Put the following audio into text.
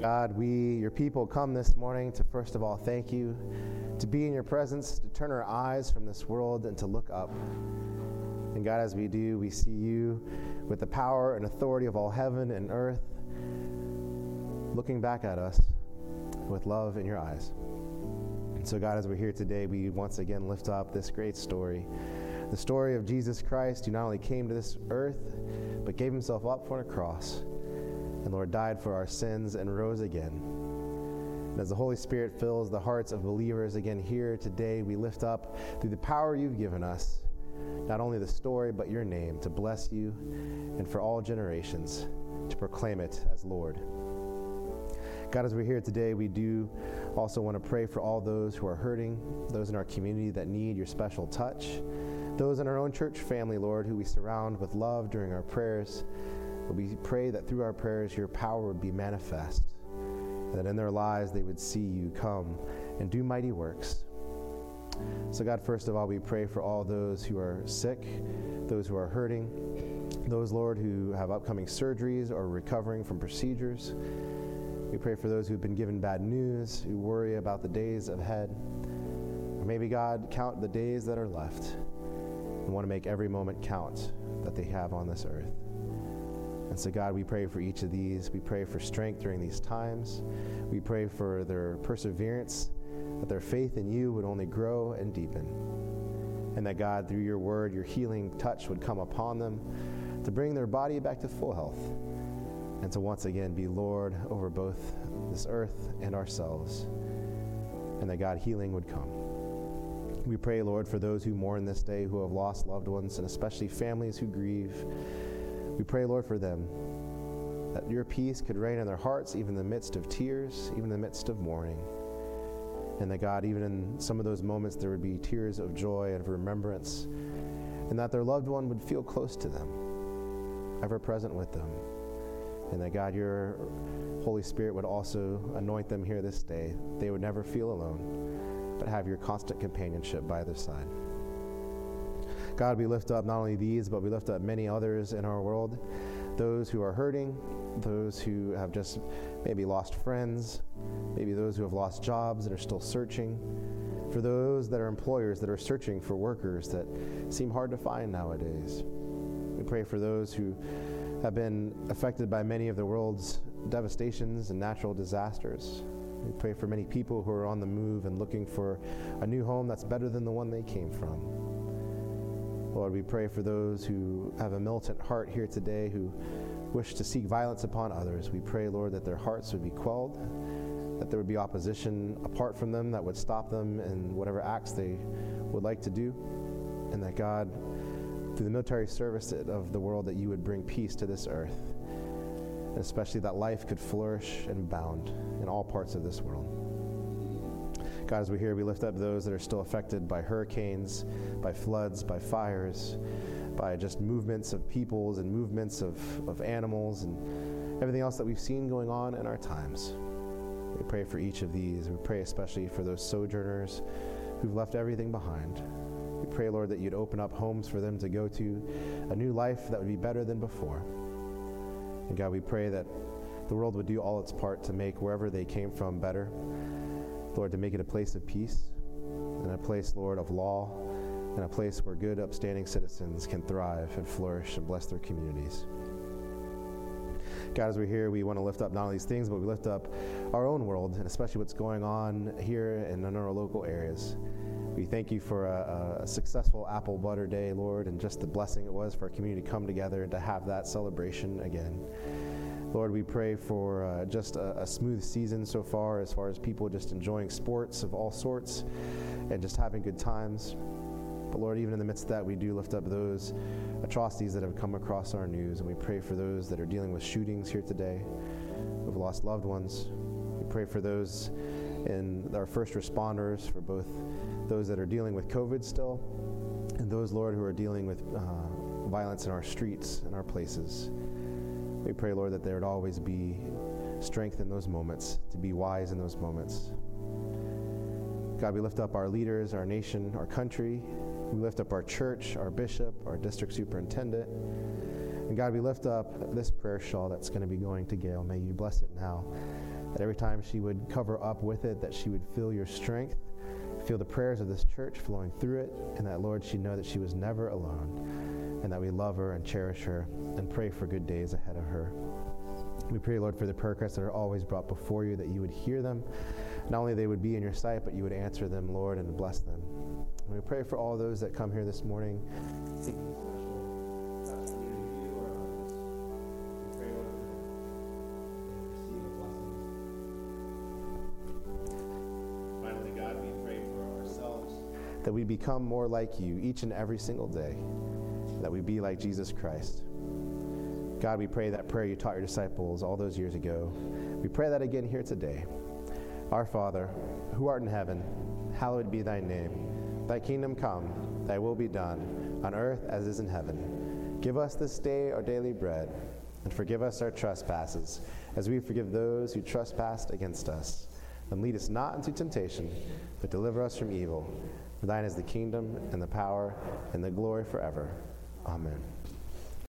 God, we, your people, come this morning to first of all thank you, to be in your presence, to turn our eyes from this world and to look up. And God, as we do, we see you with the power and authority of all heaven and earth, looking back at us with love in your eyes. And so, God, as we're here today, we once again lift up this great story the story of Jesus Christ, who not only came to this earth, but gave himself up for a cross and Lord died for our sins and rose again. And as the Holy Spirit fills the hearts of believers again here today, we lift up through the power you've given us not only the story, but your name to bless you and for all generations to proclaim it as Lord. God, as we're here today, we do also want to pray for all those who are hurting, those in our community that need your special touch, those in our own church family, Lord, who we surround with love during our prayers. But we pray that through our prayers, your power would be manifest, that in their lives they would see you come and do mighty works. So, God, first of all, we pray for all those who are sick, those who are hurting, those, Lord, who have upcoming surgeries or recovering from procedures. We pray for those who've been given bad news, who worry about the days ahead. Or maybe, God, count the days that are left and want to make every moment count that they have on this earth. And so, God, we pray for each of these. We pray for strength during these times. We pray for their perseverance, that their faith in you would only grow and deepen. And that, God, through your word, your healing touch would come upon them to bring their body back to full health and to once again be Lord over both this earth and ourselves. And that, God, healing would come. We pray, Lord, for those who mourn this day, who have lost loved ones, and especially families who grieve. We pray, Lord, for them, that your peace could reign in their hearts, even in the midst of tears, even in the midst of mourning. And that, God, even in some of those moments, there would be tears of joy and of remembrance, and that their loved one would feel close to them, ever present with them. And that, God, your Holy Spirit would also anoint them here this day. They would never feel alone, but have your constant companionship by their side. God, we lift up not only these, but we lift up many others in our world those who are hurting, those who have just maybe lost friends, maybe those who have lost jobs and are still searching, for those that are employers that are searching for workers that seem hard to find nowadays. We pray for those who have been affected by many of the world's devastations and natural disasters. We pray for many people who are on the move and looking for a new home that's better than the one they came from. Lord, we pray for those who have a militant heart here today who wish to seek violence upon others. We pray, Lord, that their hearts would be quelled, that there would be opposition apart from them that would stop them in whatever acts they would like to do, and that God, through the military service of the world, that you would bring peace to this earth, and especially that life could flourish and bound in all parts of this world. God, as we're here, we lift up those that are still affected by hurricanes, by floods, by fires, by just movements of peoples and movements of, of animals and everything else that we've seen going on in our times. We pray for each of these. We pray especially for those sojourners who've left everything behind. We pray, Lord, that you'd open up homes for them to go to, a new life that would be better than before. And God, we pray that the world would do all its part to make wherever they came from better. Lord, to make it a place of peace and a place, Lord, of law and a place where good, upstanding citizens can thrive and flourish and bless their communities. God, as we're here, we want to lift up not only these things, but we lift up our own world and especially what's going on here and in our local areas. We thank you for a, a, successful Apple Butter Day, Lord, and just the blessing it was for our community to come together and to have that celebration again. Lord, we pray for uh, just a, a, smooth season so far, as far as people just enjoying sports of all sorts and just having good times. But Lord, even in the midst of that, we do lift up those atrocities that have come across our news, and we pray for those that are dealing with shootings here today, who've lost loved ones. We pray for those in our first responders, for both those that are dealing with COVID still, and those, Lord, who are dealing with uh, violence in our streets and our places. We pray, Lord, that there would always be strength in those moments, to be wise in those moments. God, we lift up our leaders, our nation, our country. We lift up our church, our bishop, our district superintendent. And God, we lift up this prayer shawl that's going to be going to Gail. May you bless it now. that every time she would cover up with it, that she would feel your strength, feel the prayers of this church flowing through it, and that, Lord, she know that she was never alone, and that we love her and cherish her and pray for good days ahead of her. We pray, Lord, for the prayer requests that are always brought before you, that you would hear them. Not only they would be in your sight, but you would answer them, Lord, and bless them. And we pray for all those that come here this morning. Finally, God, we pray for ourselves that we become more like you each and every single day, that we be like Jesus Christ. God, we pray that prayer you taught your disciples all those years ago. We pray that again here today. Our Father, who art in heaven, hallowed be thy name. Thy kingdom come, thy will be done, on earth as is in heaven. Give us this day our daily bread, and forgive us our trespasses, as we forgive those who trespass against us. And lead us not into temptation, but deliver us from evil. For thine is the kingdom, and the power, and the glory forever. Amen.